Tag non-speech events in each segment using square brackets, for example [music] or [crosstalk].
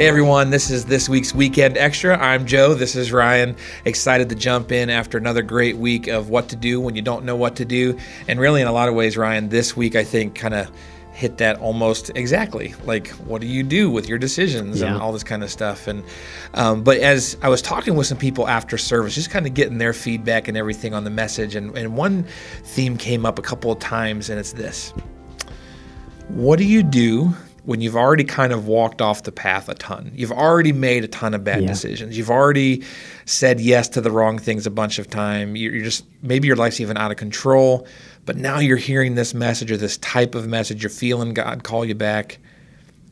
Hey everyone, this is this week's Weekend Extra. I'm Joe. This is Ryan. Excited to jump in after another great week of what to do when you don't know what to do. And really, in a lot of ways, Ryan, this week I think kind of hit that almost exactly. Like, what do you do with your decisions Yeah. and all this kind of stuff? And um, but as I was talking with some people after service, just kind of getting their feedback and everything on the message, and, and one theme came up a couple of times, and it's this: What do you do? When you've already kind of walked off the path a ton, you've already made a ton of bad Yeah. decisions. You've already said yes to the wrong things a bunch of time. You're, you're just maybe your life's even out of control, but now you're hearing this message or this type of message. You're feeling God call you back.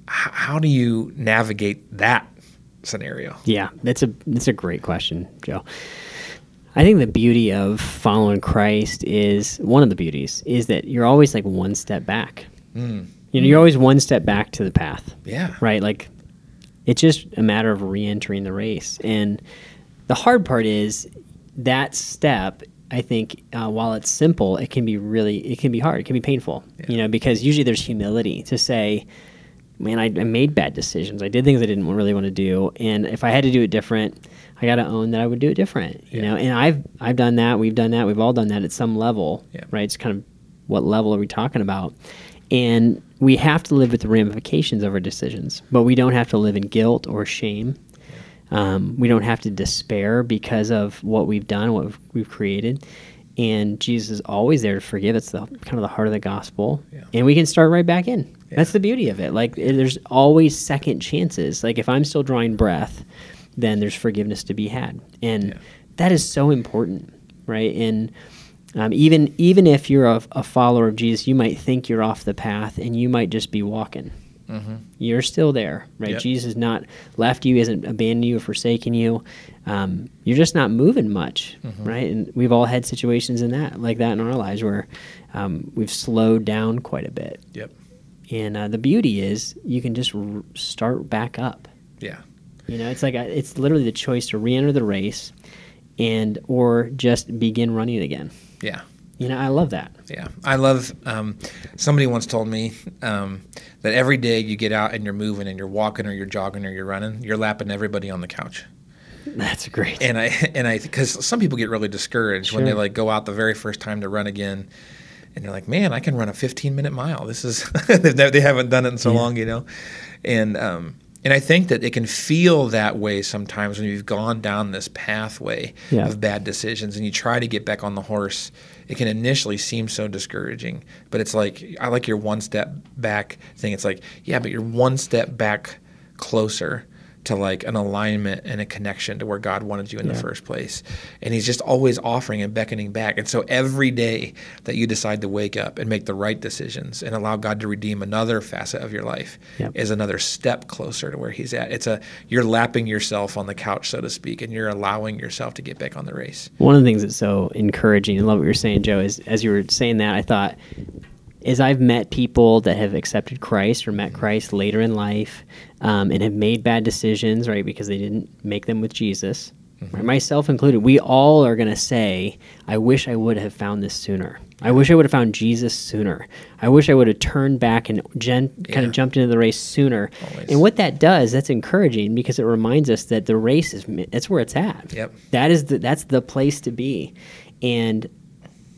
H- how do you navigate that scenario? Yeah, that's a that's a great question, Joe. I think the beauty of following Christ is one of the beauties is that you're always like one step back. Hmm. You know, you're always one step back to the path. Yeah. Right? Like it's just a matter of re-entering the race. And the hard part is that step I think uh, while it's simple, it can be really, it can be hard. It can be painful, you know, because usually there's humility to say, man, I, I made bad decisions. I did things I didn't really want to do, and if I had to do it different, I got to own that I would do it different. You Yeah. know, and I've I've done that. We've done that. We've all done that at some level, Yeah. right? It's kind of what level are we talking about? And we have to live with the ramifications of our decisions, but we don't have to live in guilt or shame. Um, we don't have to despair because of what we've done, what we've, created. And Jesus is always there to forgive. It's the kind of the heart of the gospel. Yeah. And we can start right back in. That's the beauty of it. Like eh, there's always second chances. Like if I'm still drawing breath, then there's forgiveness to be had. And Yeah. that is so important, right? And um, even even if you're a, a follower of Jesus, you might think you're off the path, and you might just be walking. You're still there, right? Yep. Jesus has not left you, hasn't abandoned you or forsaken you. Um, you're just not moving much, right? And we've all had situations in that, like that in our lives, where um, we've slowed down quite a bit. Yep. And uh, the beauty is, you can just r- start back up. Yeah. You know, it's like a, it's literally the choice to re-enter the race, and or just begin running again. Yeah. You know, I love that. Yeah, I love. Um, somebody once told me um, that every day you get out and you're moving and you're walking or you're jogging or you're running, you're lapping everybody on the couch. That's great. And I and I because some people get really discouraged when they like go out the very first time to run again, and they're like, "Man, I can run a 15 minute mile. This is [laughs] they haven't done it in so Yeah. long, you know." And um, and I think that it can feel that way sometimes when you've gone down this pathway Yeah. of bad decisions and you try to get back on the horse. It can initially seem so discouraging, but it's like I like your one step back thing. It's like, yeah, but you're one step back closer to like an alignment and a connection to where God wanted you in the first place. And he's just always offering and beckoning back. And so every day that you decide to wake up and make the right decisions and allow God to redeem another facet of your life Yep. is another step closer to where he's at. It's a you're lapping yourself on the couch, so to speak, and you're allowing yourself to get back on the race. One of the things that's so encouraging, I love what you're saying, Joe, is as you were saying that, I thought, is I've met people that have accepted Christ or met Christ later in life um, and have made bad decisions, right, because they didn't make them with Jesus, right, myself included. We all are going to say, I wish I would have found this sooner. I wish I would have found Jesus sooner. I wish I would have turned back and gen- kind of jumped into the race sooner. Always. And what that does, that's encouraging because it reminds us that the race is that's where it's at. Yep. That is the that's the place to be. And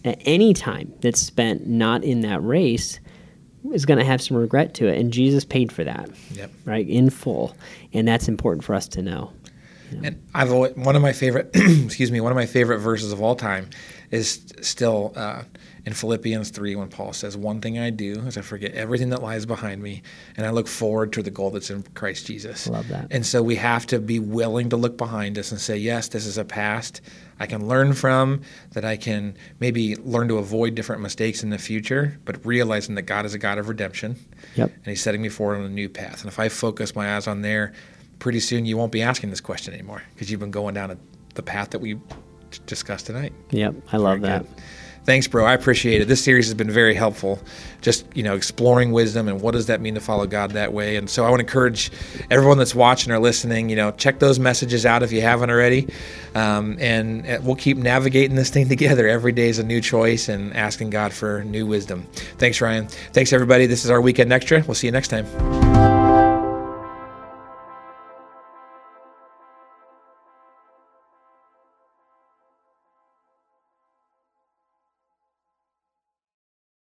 any time that's spent not in that race is going to have some regret to it and Jesus paid for that. Yep. Right? In full. And that's important for us to know. And I've always, one of my favorite, [clears throat] excuse me, one of my favorite verses of all time is still uh, in Philippians 3 when Paul says, One thing I do is I forget everything that lies behind me and I look forward to the goal that's in Christ Jesus. Love that. And so we have to be willing to look behind us and say, Yes, this is a past I can learn from, that I can maybe learn to avoid different mistakes in the future, but realizing that God is a God of redemption Yep. and He's setting me forward on a new path. And if I focus my eyes on there, pretty soon you won't be asking this question anymore because you've been going down a, the path that we discussed tonight. Yep. I love Very that. good. Thanks, bro. I appreciate it. This series has been very helpful. Just you know, exploring wisdom and what does that mean to follow God that way. And so I want to encourage everyone that's watching or listening. You know, check those messages out if you haven't already. Um, and uh, we'll keep navigating this thing [laughs] together. Every day is a new choice and asking God for new wisdom. Thanks, Ryan. Thanks, everybody. This is our weekend extra. We'll see you next time.